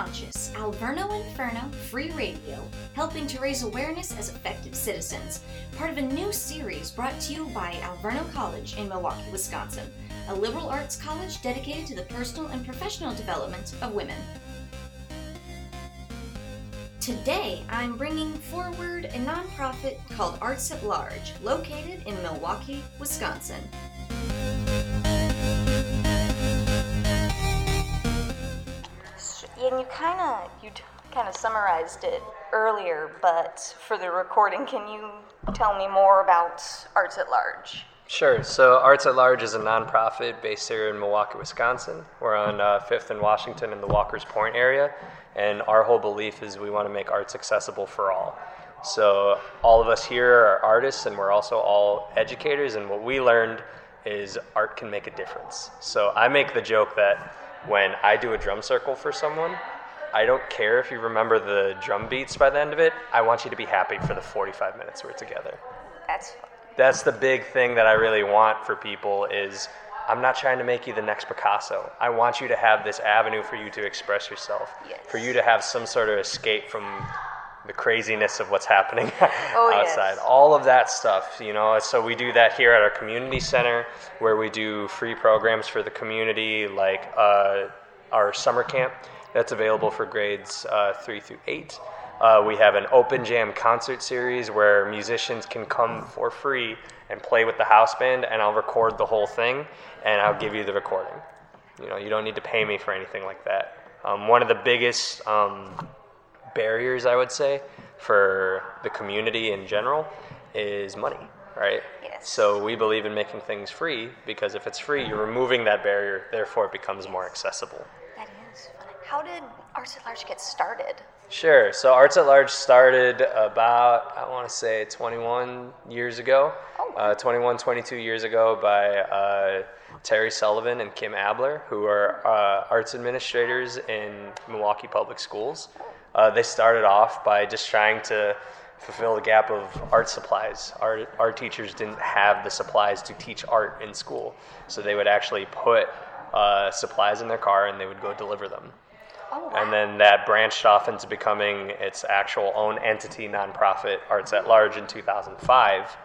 conscious Alverno Inferno Free Radio, helping to raise awareness as effective citizens. Part of a new series brought to you by Alverno College in Milwaukee, Wisconsin, a liberal arts college dedicated to the personal and professional development of women. Today, I'm bringing forward a nonprofit called Arts at Large, located in Milwaukee, Wisconsin. And you kind of you kind of summarized it earlier, but for the recording, can you tell me more about Arts at Large? Sure. So Arts at Large is a nonprofit based here in Milwaukee, Wisconsin. We're on uh, Fifth and Washington in the Walker's Point area, and our whole belief is we want to make arts accessible for all. So all of us here are artists, and we're also all educators. And what we learned is art can make a difference. So I make the joke that when I do a drum circle for someone, I don't care if you remember the drum beats by the end of it. I want you to be happy for the 45 minutes we're together. That's That's the big thing that I really want for people is I'm not trying to make you the next Picasso. I want you to have this avenue for you to express yourself, Yes. for you to have some sort of escape from the craziness of what's happening Oh, outside. yes. All of that stuff, you know. So we do that here at our community center, where we do free programs for the community, like uh, our summer camp that's available for grades uh, three through eight. Uh, we have an open jam concert series where musicians can come for free and play with the house band, and I'll record the whole thing, and I'll give you the recording. You know, you don't need to pay me for anything like that. Um, one of the biggest um, barriers, I would say, for the community in general is money, right? Yes. So we believe in making things free because if it's free, you're removing that barrier, therefore it becomes more accessible. that is funny. How did Arts at Large get started? Sure. So Arts at Large started about, I want to say, 21 years ago. Oh. Uh, 21, 22 years ago by uh, Terry Sullivan and Kim Abler, who are uh, arts administrators in Milwaukee Public Schools. Uh, they started off by just trying to fulfill the gap of art supplies. Our, our teachers didn't have the supplies to teach art in school, so they would actually put uh, supplies in their car and they would go deliver them Oh, wow. and then that branched off into becoming its actual own entity nonprofit arts at large in 2005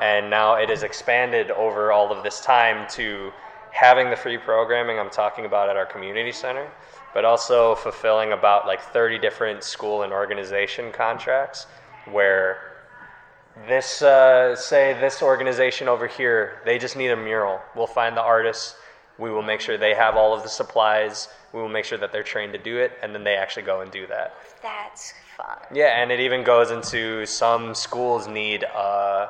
and now it has expanded over all of this time to having the free programming i'm talking about at our community center but also fulfilling about like 30 different school and organization contracts where this uh, say this organization over here they just need a mural. We'll find the artists. We will make sure they have all of the supplies. We will make sure that they're trained to do it and then they actually go and do that. That's fun. yeah and it even goes into some schools need uh,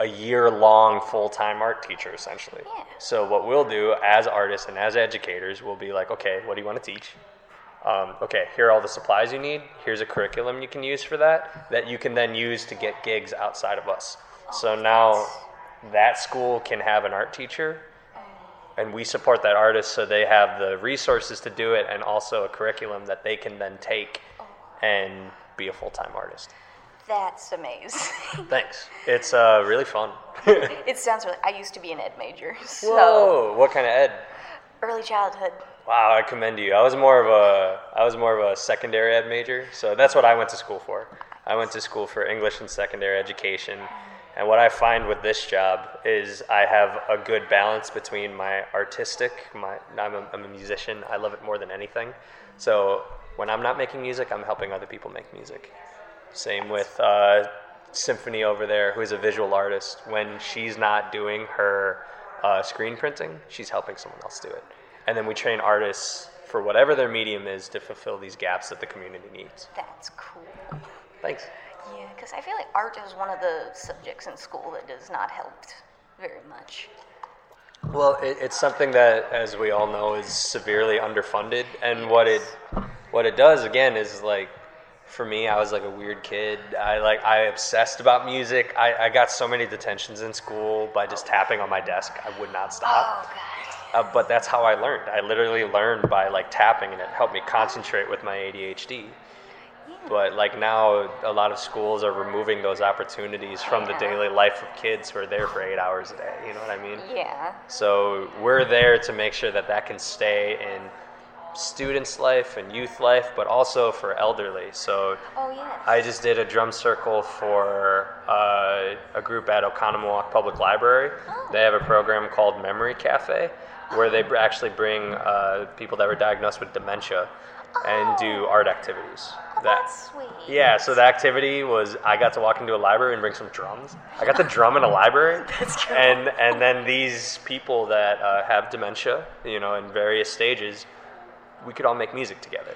a year-long full-time art teacher essentially Yeah. so what we'll do as artists and as educators we'll be like okay what do you want to teach um, okay, here are all the supplies you need. Here's a curriculum you can use for that, that you can then use to get gigs outside of us. So now that school can have an art teacher, and we support that artist so they have the resources to do it and also a curriculum that they can then take and be a full time artist. That's amazing. Thanks. It's uh, really fun. it sounds really. I used to be an ed major, so Whoa, what kind of ed? early childhood. Wow, I commend you. I was more of a I was more of a secondary ed major, so that's what I went to school for. I went to school for English and secondary education. And what I find with this job is I have a good balance between my artistic, my I'm a, I'm a musician. I love it more than anything. So when I'm not making music, I'm helping other people make music. Same with uh, Symphony over there, who is a visual artist. When she's not doing her uh, screen printing, she's helping someone else do it. And then we train artists for whatever their medium is to fulfill these gaps that the community needs. That's cool. Thanks. Yeah, because I feel like art is one of the subjects in school that does not help very much. Well, it, it's something that, as we all know, is severely underfunded. And what it what it does again is like, for me, I was like a weird kid. I like I obsessed about music. I, I got so many detentions in school by just tapping on my desk. I would not stop. Oh god. Uh, but that's how I learned. I literally learned by like tapping, and it helped me concentrate with my ADHD. But like now, a lot of schools are removing those opportunities from the daily life of kids who are there for eight hours a day. You know what I mean? Yeah. So we're there to make sure that that can stay and students' life and youth life, but also for elderly. So Oh yes. I just did a drum circle for uh, a group at Oconomowoc Public Library. They have a program called Memory Cafe, where they actually bring uh, people that were diagnosed with dementia and do art activities. oh, that's sweet. Yeah, so the activity was I got to walk into a library and bring some drums. I got the drum in a library. That's cool. And and then these people that uh, have dementia, you know, in various stages, we could all make music together.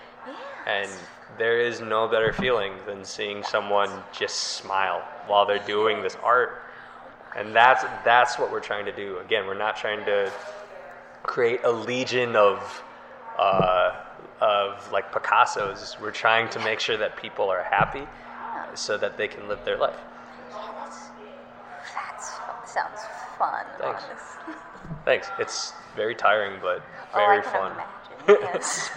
And there is no better feeling than seeing someone just smile while they're doing this art. And that's that's what we're trying to do. Again, we're not trying to create a legion of uh, of like Picasso's. We're trying to make sure that people are happy so that they can live their life. That's, that's sounds fun. Thanks. honestly. Thanks. It's very tiring, but Oh, very can fun. imagine. Yes.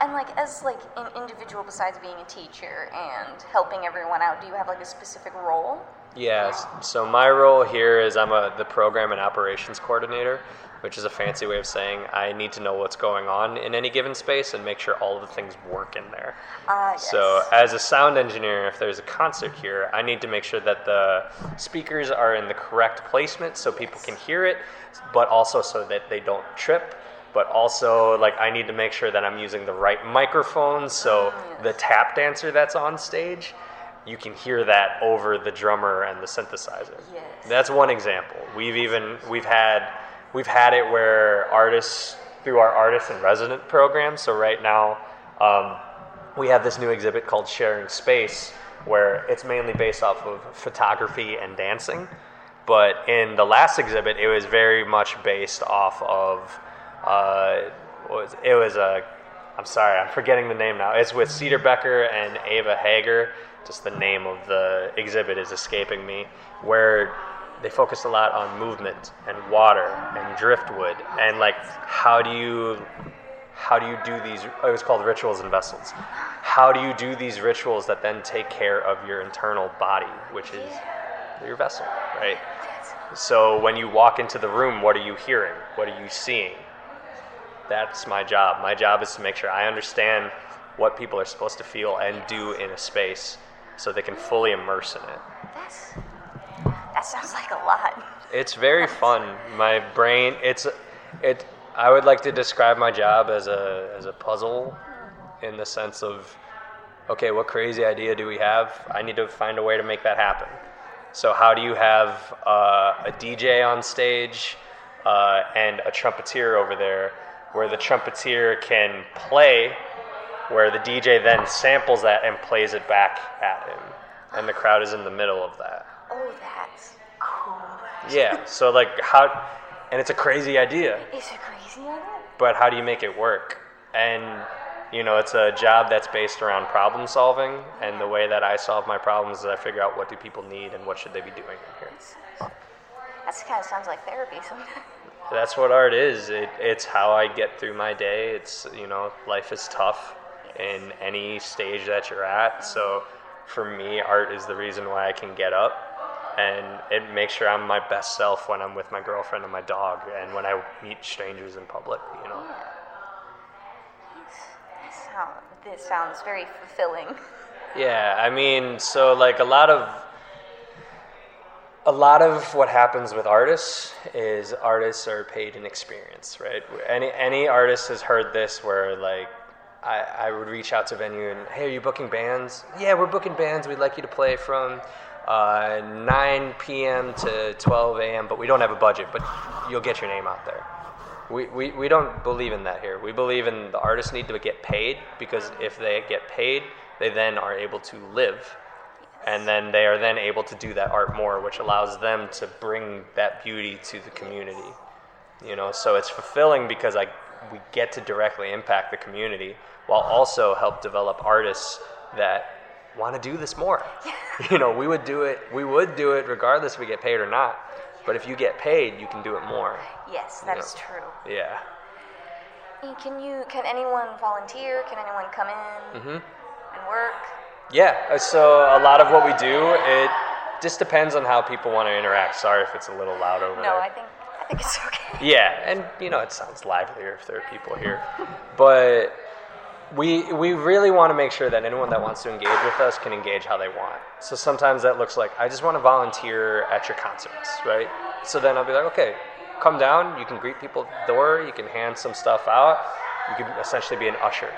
and like as like an individual, besides being a teacher and helping everyone out, do you have like a specific role? Yes. So my role here is I'm a the program and operations coordinator, which is a fancy way of saying I need to know what's going on in any given space and make sure all of the things work in there. Ah, yes. So as a sound engineer, if there's a concert here, I need to make sure that the speakers are in the correct placement so people can hear it, but also so that they don't trip. But also, like, I need to make sure that I'm using the right microphone so the tap dancer that's on stage, you can hear that over the drummer and the synthesizer. Yes. That's one example. We've even we've had we've had it where artists through our artist and resident program. So right now, um, we have this new exhibit called Sharing Space, where it's mainly based off of photography and dancing. But in the last exhibit, it was very much based off of uh, what was it was a I'm sorry, I'm forgetting the name now. It's with Cedar Becker and Ava Hager. Just the name of the exhibit is escaping me. Where they focused a lot on movement and water and driftwood and like how do you how do you do these it was called rituals and vessels how do you do these rituals that then take care of your internal body which is your vessel right so when you walk into the room what are you hearing what are you seeing that's my job my job is to make sure i understand what people are supposed to feel and do in a space so they can fully immerse in it That's that sounds like a lot. it's very fun. My brain, it's it. I would like to describe my job as a as a puzzle, in the sense of, okay, what crazy idea do we have? I need to find a way to make that happen. So how do you have uh, a DJ on stage uh, and a trumpeter over there, where the trumpeter can play, where the DJ then samples that and plays it back at him, and the crowd is in the middle of that. Oh, that's cool. Yeah. So like how, and it's a crazy idea, Is it crazy idea? but how do you make it work? And you know, it's a job that's based around problem solving, and the way that I solve my problems is I figure out what do people need and what should they be doing in here. That kind of sounds like therapy sometimes. That's what art is. It, it's how I get through my day. It's you know, life is tough in any stage that you're at. So for me, art is the reason why I can get up. And it makes sure I'm my best self when I'm with my girlfriend and my dog, and when I meet strangers in public. You know. This sound, this sounds very fulfilling. Yeah, I mean, so like a lot of a lot of what happens with artists is artists are paid in experience, right? Any any artist has heard this where like I, I would reach out to venue and hey, are you booking bands? Yeah, we're booking bands. We'd like you to play from uh, 9 p.m. to 12 a.m., but we don't have a budget, but you'll get your name out there. We, we, we don't believe in that here. We believe in the artists need to get paid because if they get paid, they then are able to live. And then they are then able to do that art more, which allows them to bring that beauty to the community. You know, so it's fulfilling because I, we get to directly impact the community while also help develop artists that want to do this more. You know, we would do it. We would do it regardless if we get paid or not. But if you get paid, you can do it more. Yes, that Yeah. is true. Yeah. Can you? Can anyone volunteer? Can anyone come in Mm-hmm. and work? Yeah. uh, So a lot of what we do, it just depends on how people want to interact. Sorry if it's a little loud over No, there. I think I think it's okay. Yeah, and you know it sounds livelier if there are people here, but we we really want to make sure that anyone that wants to engage with us can engage how they want. So sometimes that looks like I just want to volunteer at your concerts, right? So then I'll be like, okay, come down. You can greet people at the door. You can hand some stuff out. You can essentially be an usher.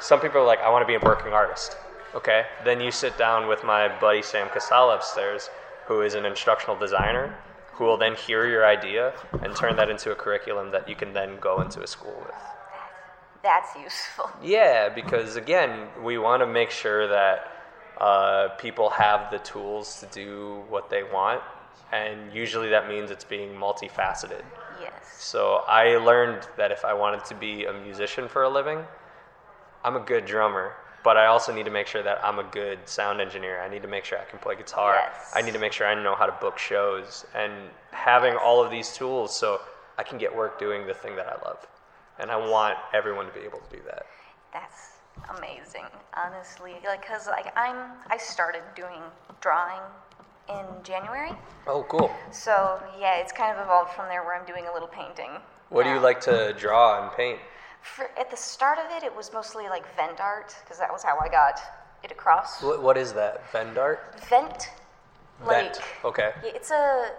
Some people are like, I want to be a working artist. Okay, then you sit down with my buddy Sam Casala upstairs, who is an instructional designer, who will then hear your idea and turn that into a curriculum that you can then go into a school with. That's useful. Yeah, because again, we want to make sure that uh, people have the tools to do what they want, and usually that means it's being multifaceted. Yes. So I learned that if I wanted to be a musician for a living, I'm a good drummer, but I also need to make sure that I'm a good sound engineer. I need to make sure I can play guitar. Yes. I need to make sure I know how to book shows and having all of these tools so I can get work doing the thing that I love. And I want everyone to be able to do that. That's amazing, honestly. Like, cause like I'm, I started doing drawing in January. Oh, cool. So yeah, it's kind of evolved from there where I'm doing a little painting. What do you like to draw and paint? For, at the start of it, it was mostly like vent art because that was how I got it across. What, what is that? Vendart? Vent, like Vent. Okay. yeah, it's a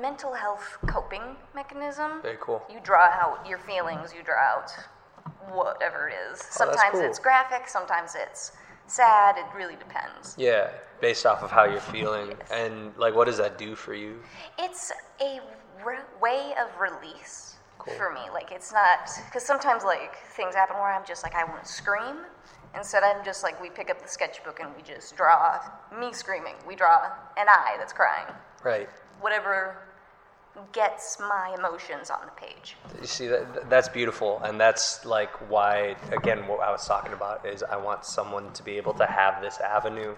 mental health coping mechanism. Very cool. You draw out your feelings. You draw out whatever it is. Oh, Sometimes cool. it's graphic. Sometimes it's sad. It really depends. Yeah, based off of how you're feeling. Yes. And like, what does that do for you? It's a re- way of release Cool. for me. Like it's not because sometimes like things happen where I'm just like I want to scream. Instead, I'm just like we pick up the sketchbook and we just draw me screaming. We draw an eye that's crying. Right. Whatever gets my emotions on the page. You see, that, that's beautiful. And that's like why, again, what I was talking about is I want someone to be able to have this avenue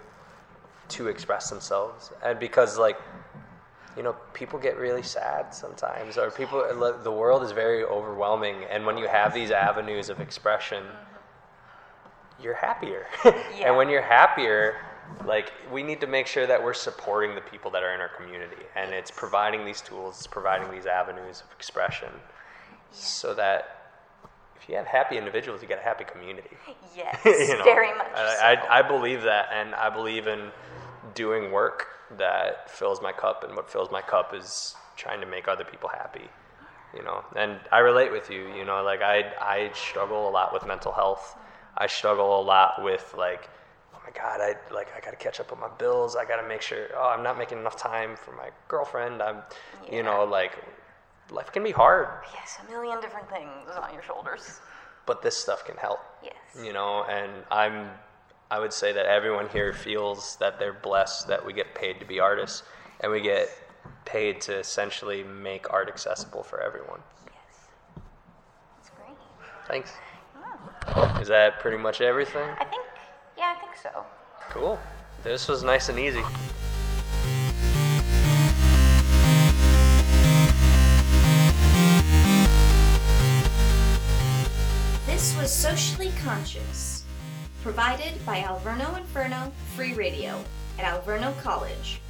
to express themselves. And because, like, you know, people get really sad sometimes, or people, the world is very overwhelming. And when you have these avenues of expression, you're happier. Yeah. and when you're happier, like we need to make sure that we're supporting the people that are in our community, and it's providing these tools, it's providing these avenues of expression, so that if you have happy individuals, you get a happy community. Yes, You know? very much. I, so. I, I believe that, and I believe in doing work that fills my cup, and what fills my cup is trying to make other people happy. You know, and I relate with you. You know, like I I struggle a lot with mental health. I struggle a lot with like, oh my god, I like I got to catch up on my bills. I got to make sure. Oh, I'm not making enough time for my girlfriend. I'm, you know, like life can be hard, yes, a million different things on your shoulders. but this stuff can help. Yes. you know and i'm i would say that everyone here feels that they're blessed that we get paid to be artists and we get paid to essentially make art accessible for everyone. Yes. That's great. thanks. Oh, is that pretty much everything? I think, yeah, I think so. cool. This was nice and easy. This was Socially Conscious, provided by Alverno Inferno Free Radio at Alverno College.